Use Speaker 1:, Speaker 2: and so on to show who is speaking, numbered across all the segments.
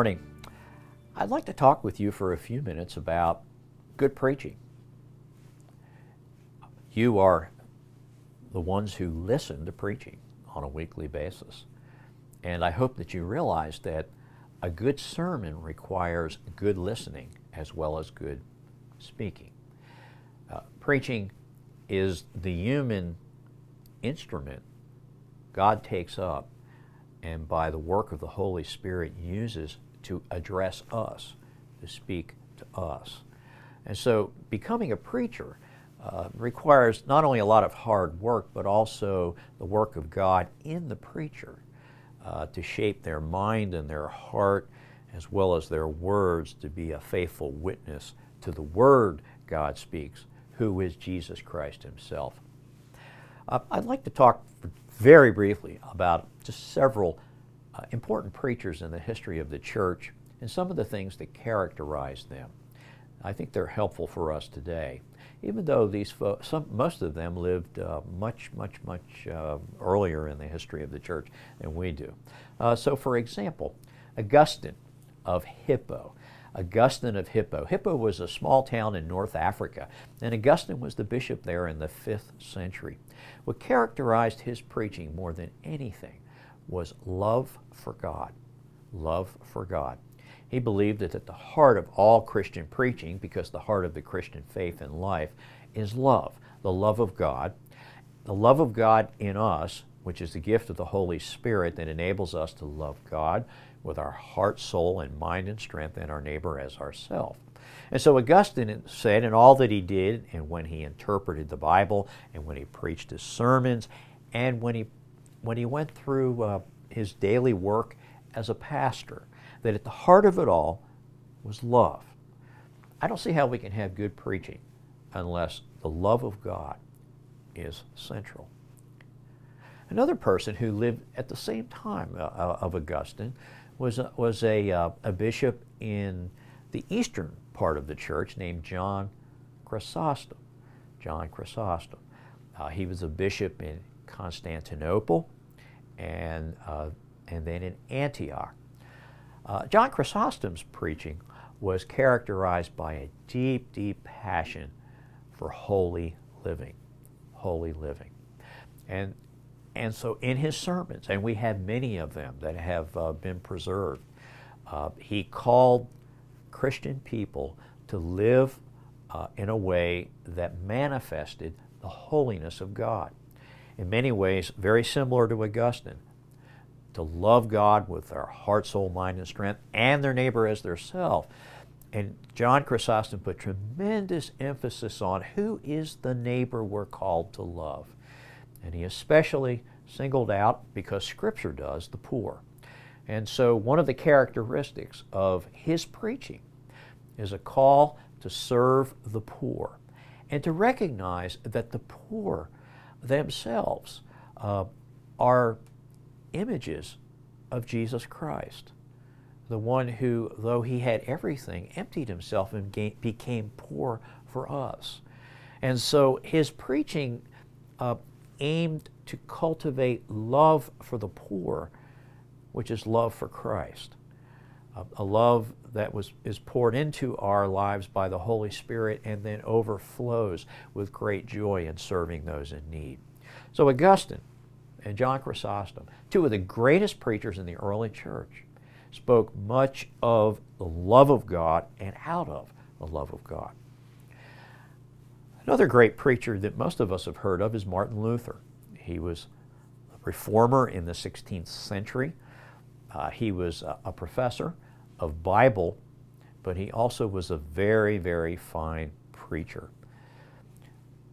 Speaker 1: morning. I'd like to talk with you for a few minutes about good preaching. You are the ones who listen to preaching on a weekly basis. And I hope that you realize that a good sermon requires good listening as well as good speaking. Uh, preaching is the human instrument God takes up and by the work of the Holy Spirit uses to address us, to speak to us. And so becoming a preacher uh, requires not only a lot of hard work, but also the work of God in the preacher uh, to shape their mind and their heart as well as their words to be a faithful witness to the word God speaks, who is Jesus Christ Himself. Uh, I'd like to talk very briefly about just several uh, important preachers in the history of the church and some of the things that characterized them. I think they're helpful for us today, even though these fo- some, most of them lived uh, much, much, much uh, earlier in the history of the church than we do. Uh, so, for example, Augustine of Hippo. Augustine of Hippo. Hippo was a small town in North Africa, and Augustine was the bishop there in the 5th century. What characterized his preaching more than anything was love for God. Love for God. He believed that at the heart of all Christian preaching, because the heart of the Christian faith and life is love, the love of God. The love of God in us, which is the gift of the Holy Spirit that enables us to love God with our heart, soul, and mind and strength, and our neighbor as ourself. And so Augustine said, in all that he did, and when he interpreted the Bible, and when he preached his sermons, and when he when he went through uh, his daily work as a pastor, that at the heart of it all was love. I don't see how we can have good preaching unless the love of God is central. Another person who lived at the same time uh, uh of Augustine was a, was a, uh, a bishop in the eastern part of the church named John Chrysostom. John Chrysostom. Uh, he was a bishop in Constantinople and, uh, and then in Antioch. Uh, John Chrysostom's preaching was characterized by a deep, deep passion for holy living. Holy living. And and so in his sermons, and we have many of them that have uh, been preserved, uh, he called Christian people to live uh, in a way that manifested the holiness of God. In many ways, very similar to Augustine, to love God with their heart, soul, mind, and strength, and their neighbor as their self. And John Chrysostom put tremendous emphasis on who is the neighbor we're called to love. And he especially singled out, because Scripture does, the poor. And so, one of the characteristics of his preaching is a call to serve the poor and to recognize that the poor themselves uh, are images of Jesus Christ, the one who, though he had everything, emptied himself and became poor for us. And so, his preaching uh, aimed to cultivate love for the poor, which is love for Christ. A, love that was, is poured into our lives by the Holy Spirit and then overflows with great joy in serving those in need. So, Augustine and John Chrysostom, two of the greatest preachers in the early church, spoke much of the love of God and out of the love of God. Another great preacher that most of us have heard of is Martin Luther. He was a reformer in the 16th century. Uh, he was a, a professor of Bible, but he also was a very, very fine preacher.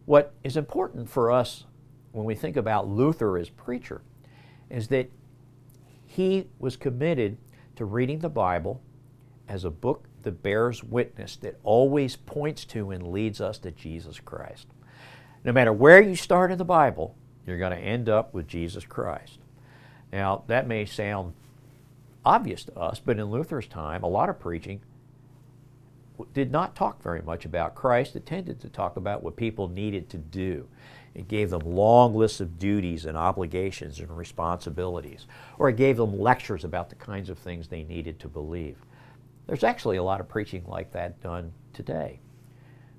Speaker 1: What is important for us when we think about Luther as preacher is that he was committed to reading the Bible as a book that bears witness, that always points to and leads us to Jesus Christ. No matter where you start in the Bible, you're going to end up with Jesus Christ. Now, that may sound obvious to us, but in Luther's time, a lot of preaching did not talk very much about Christ. It tended to talk about what people needed to do. It gave them long lists of duties and obligations and responsibilities, or it gave them lectures about the kinds of things they needed to believe. There's actually a lot of preaching like that done today.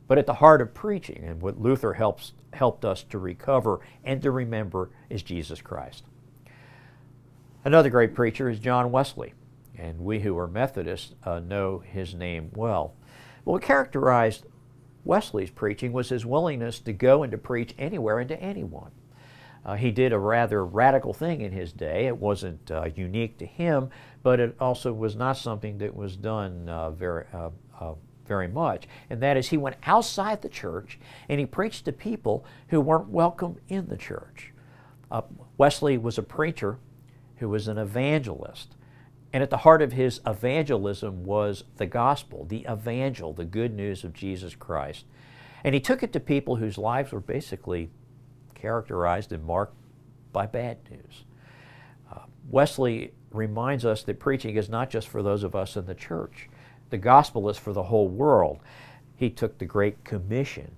Speaker 1: But at the heart of preaching, and what Luther helps, helped us to recover and to remember, is Jesus Christ. Another great preacher is John Wesley, and we who are Methodists uh, know his name well. What characterized Wesley's preaching was his willingness to go and to preach anywhere and to anyone. Uh, he did a rather radical thing in his day. It wasn't uh, unique to him, but it also was not something that was done uh, very, uh, uh, very much. And that is, he went outside the church and he preached to people who weren't welcome in the church. Uh, Wesley was a preacher who was an evangelist. And at the heart of his evangelism was the gospel, the evangel, the good news of Jesus Christ. And he took it to people whose lives were basically characterized and marked by bad news. Uh, Wesley reminds us that preaching is not just for those of us in the church, the gospel is for the whole world. He took the Great Commission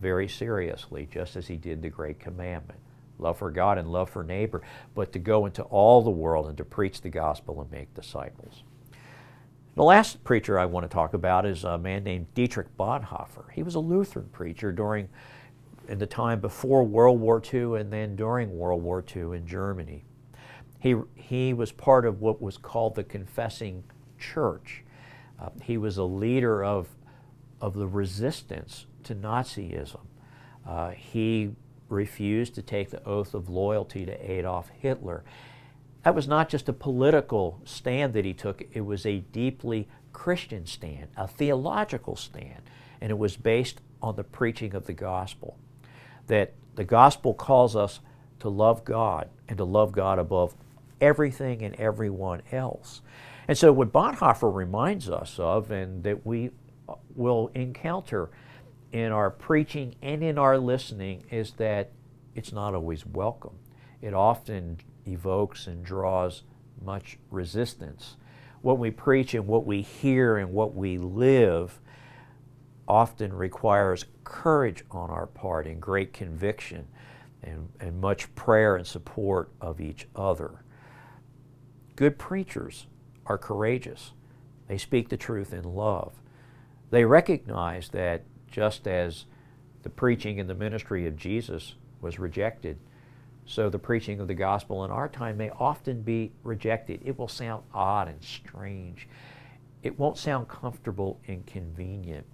Speaker 1: very seriously, just as he did the Great Commandment love for God and love for neighbor, but to go into all the world and to preach the gospel and make disciples. The last preacher I want to talk about is a man named Dietrich Bonhoeffer. He was a Lutheran preacher during in the time before World War II and then during World War II in Germany. He, he was part of what was called the Confessing Church. Uh, he was a leader of, of the resistance to Nazism. Uh, he refused to take the oath of loyalty to Adolf Hitler. That was not just a political stand that he took, it was a deeply Christian stand, a theological stand, and it was based on the preaching of the gospel. That the gospel calls us to love God and to love God above everything and everyone else. And so, what Bonhoeffer reminds us of, and that we will encounter in our preaching and in our listening is that it's not always welcome. It often evokes and draws much resistance. What we preach and what we hear and what we live often requires courage on our part and great conviction and, and much prayer and support of each other. Good preachers are courageous. They speak the truth in love. They recognize that just as the preaching and the ministry of Jesus was rejected, so the preaching of the gospel in our time may often be rejected. It will sound odd and strange. It won't sound comfortable and convenient.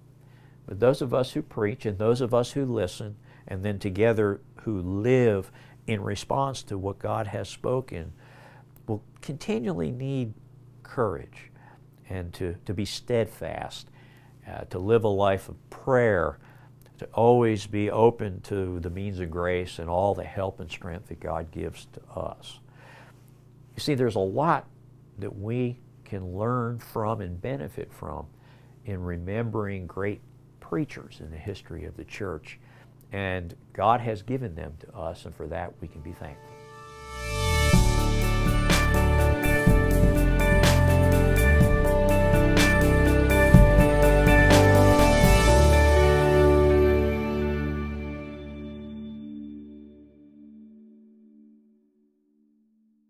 Speaker 1: But those of us who preach and those of us who listen, and then together who live in response to what God has spoken, will continually need courage and to, to be steadfast uh, to live a life of prayer, to always be open to the means of grace and all the help and strength that God gives to us. You see, there's a lot that we can learn from and benefit from in remembering great preachers in the history of the church. And God has given them to us, and for that we can be thankful.